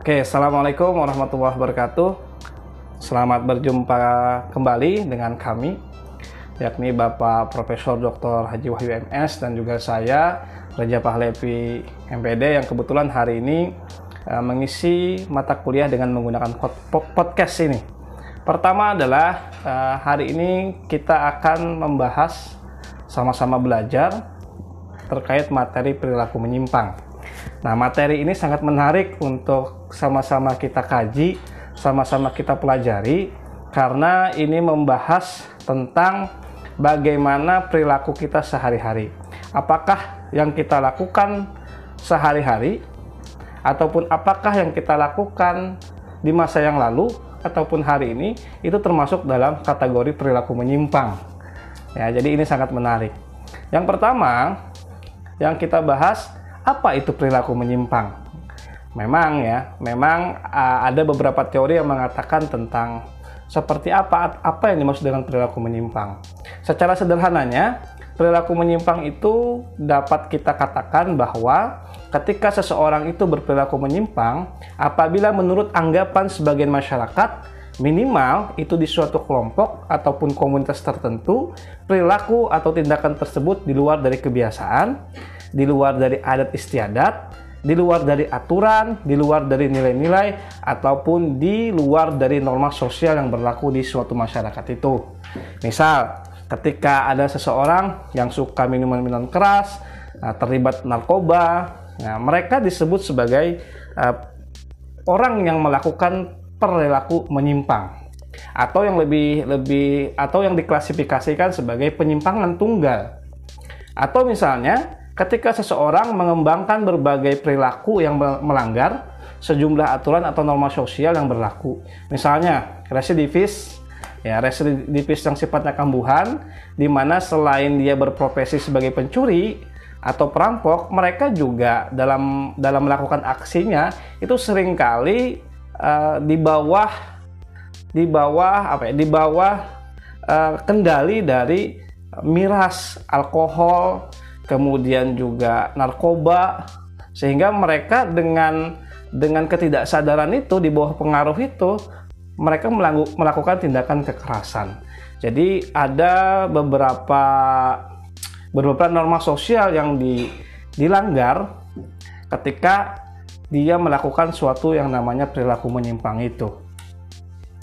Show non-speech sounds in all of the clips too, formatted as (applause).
Oke, Assalamualaikum warahmatullahi wabarakatuh. Selamat berjumpa kembali dengan kami, yakni Bapak Profesor Dr. Haji Wahyu MS dan juga saya, Raja Pahlevi MPD yang kebetulan hari ini uh, mengisi mata kuliah dengan menggunakan podcast ini. Pertama adalah uh, hari ini kita akan membahas sama-sama belajar terkait materi perilaku menyimpang. Nah, materi ini sangat menarik untuk sama-sama kita kaji, sama-sama kita pelajari karena ini membahas tentang bagaimana perilaku kita sehari-hari. Apakah yang kita lakukan sehari-hari ataupun apakah yang kita lakukan di masa yang lalu ataupun hari ini itu termasuk dalam kategori perilaku menyimpang. Ya, jadi ini sangat menarik. Yang pertama yang kita bahas apa itu perilaku menyimpang? Memang ya, memang uh, ada beberapa teori yang mengatakan tentang seperti apa apa yang dimaksud dengan perilaku menyimpang. Secara sederhananya, perilaku menyimpang itu dapat kita katakan bahwa ketika seseorang itu berperilaku menyimpang, apabila menurut anggapan sebagian masyarakat minimal itu di suatu kelompok ataupun komunitas tertentu, perilaku atau tindakan tersebut di luar dari kebiasaan, di luar dari adat istiadat, di luar dari aturan, di luar dari nilai-nilai, ataupun di luar dari norma sosial yang berlaku di suatu masyarakat itu. Misal, ketika ada seseorang yang suka minuman-minuman keras, nah, terlibat narkoba, nah, mereka disebut sebagai uh, orang yang melakukan perilaku menyimpang atau yang lebih lebih atau yang diklasifikasikan sebagai penyimpangan tunggal. Atau misalnya ketika seseorang mengembangkan berbagai perilaku yang melanggar sejumlah aturan atau norma sosial yang berlaku. Misalnya, residivis ya residivis yang sifatnya kambuhan di mana selain dia berprofesi sebagai pencuri atau perampok, mereka juga dalam dalam melakukan aksinya itu sering kali uh, di bawah di bawah apa ya? di bawah uh, kendali dari miras, alkohol, kemudian juga narkoba sehingga mereka dengan dengan ketidaksadaran itu di bawah pengaruh itu mereka melakukan tindakan kekerasan. Jadi ada beberapa beberapa norma sosial yang di, dilanggar ketika dia melakukan suatu yang namanya perilaku menyimpang itu.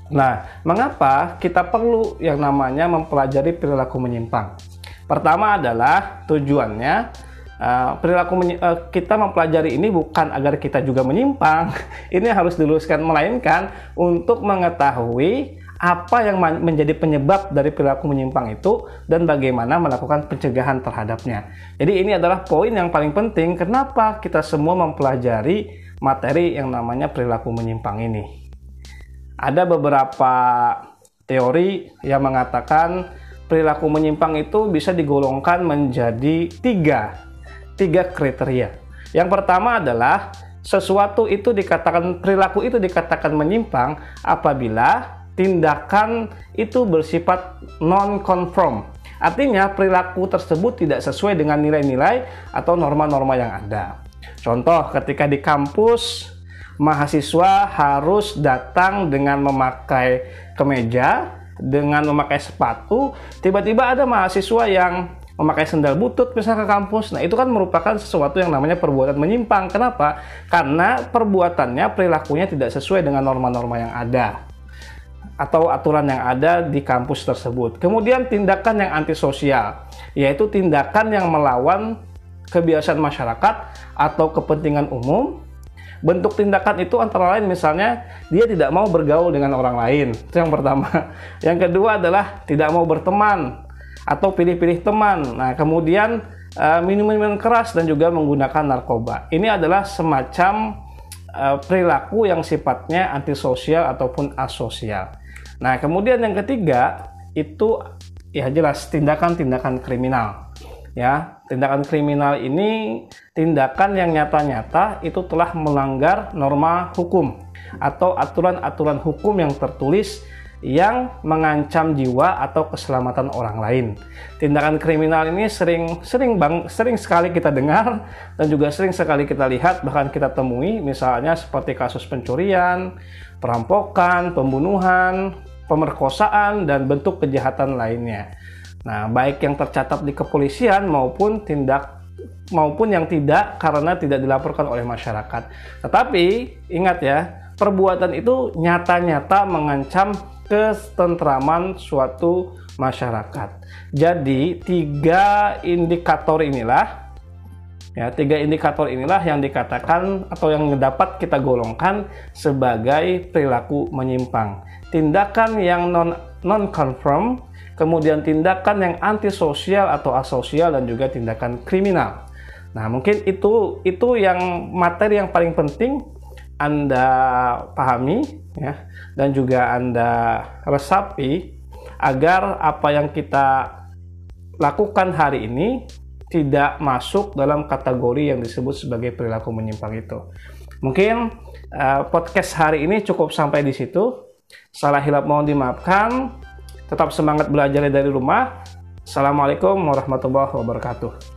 Nah, mengapa kita perlu yang namanya mempelajari perilaku menyimpang? Pertama adalah tujuannya uh, perilaku uh, kita mempelajari ini bukan agar kita juga menyimpang. (laughs) ini harus diluruskan melainkan untuk mengetahui apa yang menjadi penyebab dari perilaku menyimpang itu dan bagaimana melakukan pencegahan terhadapnya. Jadi ini adalah poin yang paling penting kenapa kita semua mempelajari materi yang namanya perilaku menyimpang ini. Ada beberapa teori yang mengatakan perilaku menyimpang itu bisa digolongkan menjadi tiga, tiga kriteria. Yang pertama adalah sesuatu itu dikatakan perilaku itu dikatakan menyimpang apabila tindakan itu bersifat non-conform. Artinya perilaku tersebut tidak sesuai dengan nilai-nilai atau norma-norma yang ada. Contoh ketika di kampus mahasiswa harus datang dengan memakai kemeja dengan memakai sepatu, tiba-tiba ada mahasiswa yang memakai sendal butut misalnya ke kampus. Nah, itu kan merupakan sesuatu yang namanya perbuatan menyimpang. Kenapa? Karena perbuatannya, perilakunya tidak sesuai dengan norma-norma yang ada atau aturan yang ada di kampus tersebut. Kemudian tindakan yang antisosial, yaitu tindakan yang melawan kebiasaan masyarakat atau kepentingan umum bentuk tindakan itu antara lain misalnya dia tidak mau bergaul dengan orang lain. Itu yang pertama. (laughs) Yang kedua adalah tidak mau berteman atau pilih-pilih teman. Nah kemudian uh, minum-minuman keras dan juga menggunakan narkoba. Ini adalah semacam uh, perilaku yang sifatnya antisosial ataupun asosial. Nah kemudian yang ketiga itu ya jelas tindakan-tindakan kriminal ya tindakan kriminal ini tindakan yang nyata-nyata itu telah melanggar norma hukum atau aturan-aturan hukum yang tertulis yang mengancam jiwa atau keselamatan orang lain. Tindakan kriminal ini sering sering bang sering sekali kita dengar dan juga sering sekali kita lihat bahkan kita temui misalnya seperti kasus pencurian, perampokan, pembunuhan, pemerkosaan dan bentuk kejahatan lainnya. Nah, baik yang tercatat di kepolisian maupun tindak maupun yang tidak karena tidak dilaporkan oleh masyarakat. Tetapi ingat ya, perbuatan itu nyata-nyata mengancam ketentraman suatu masyarakat. Jadi tiga indikator inilah ya tiga indikator inilah yang dikatakan atau yang dapat kita golongkan sebagai perilaku menyimpang. Tindakan yang non non conform, kemudian tindakan yang antisosial atau asosial dan juga tindakan kriminal. Nah, mungkin itu itu yang materi yang paling penting anda pahami ya dan juga Anda resapi agar apa yang kita lakukan hari ini tidak masuk dalam kategori yang disebut sebagai perilaku menyimpang itu. Mungkin uh, podcast hari ini cukup sampai di situ. Salah hilap mohon dimaafkan. Tetap semangat belajar dari rumah. Assalamualaikum warahmatullahi wabarakatuh.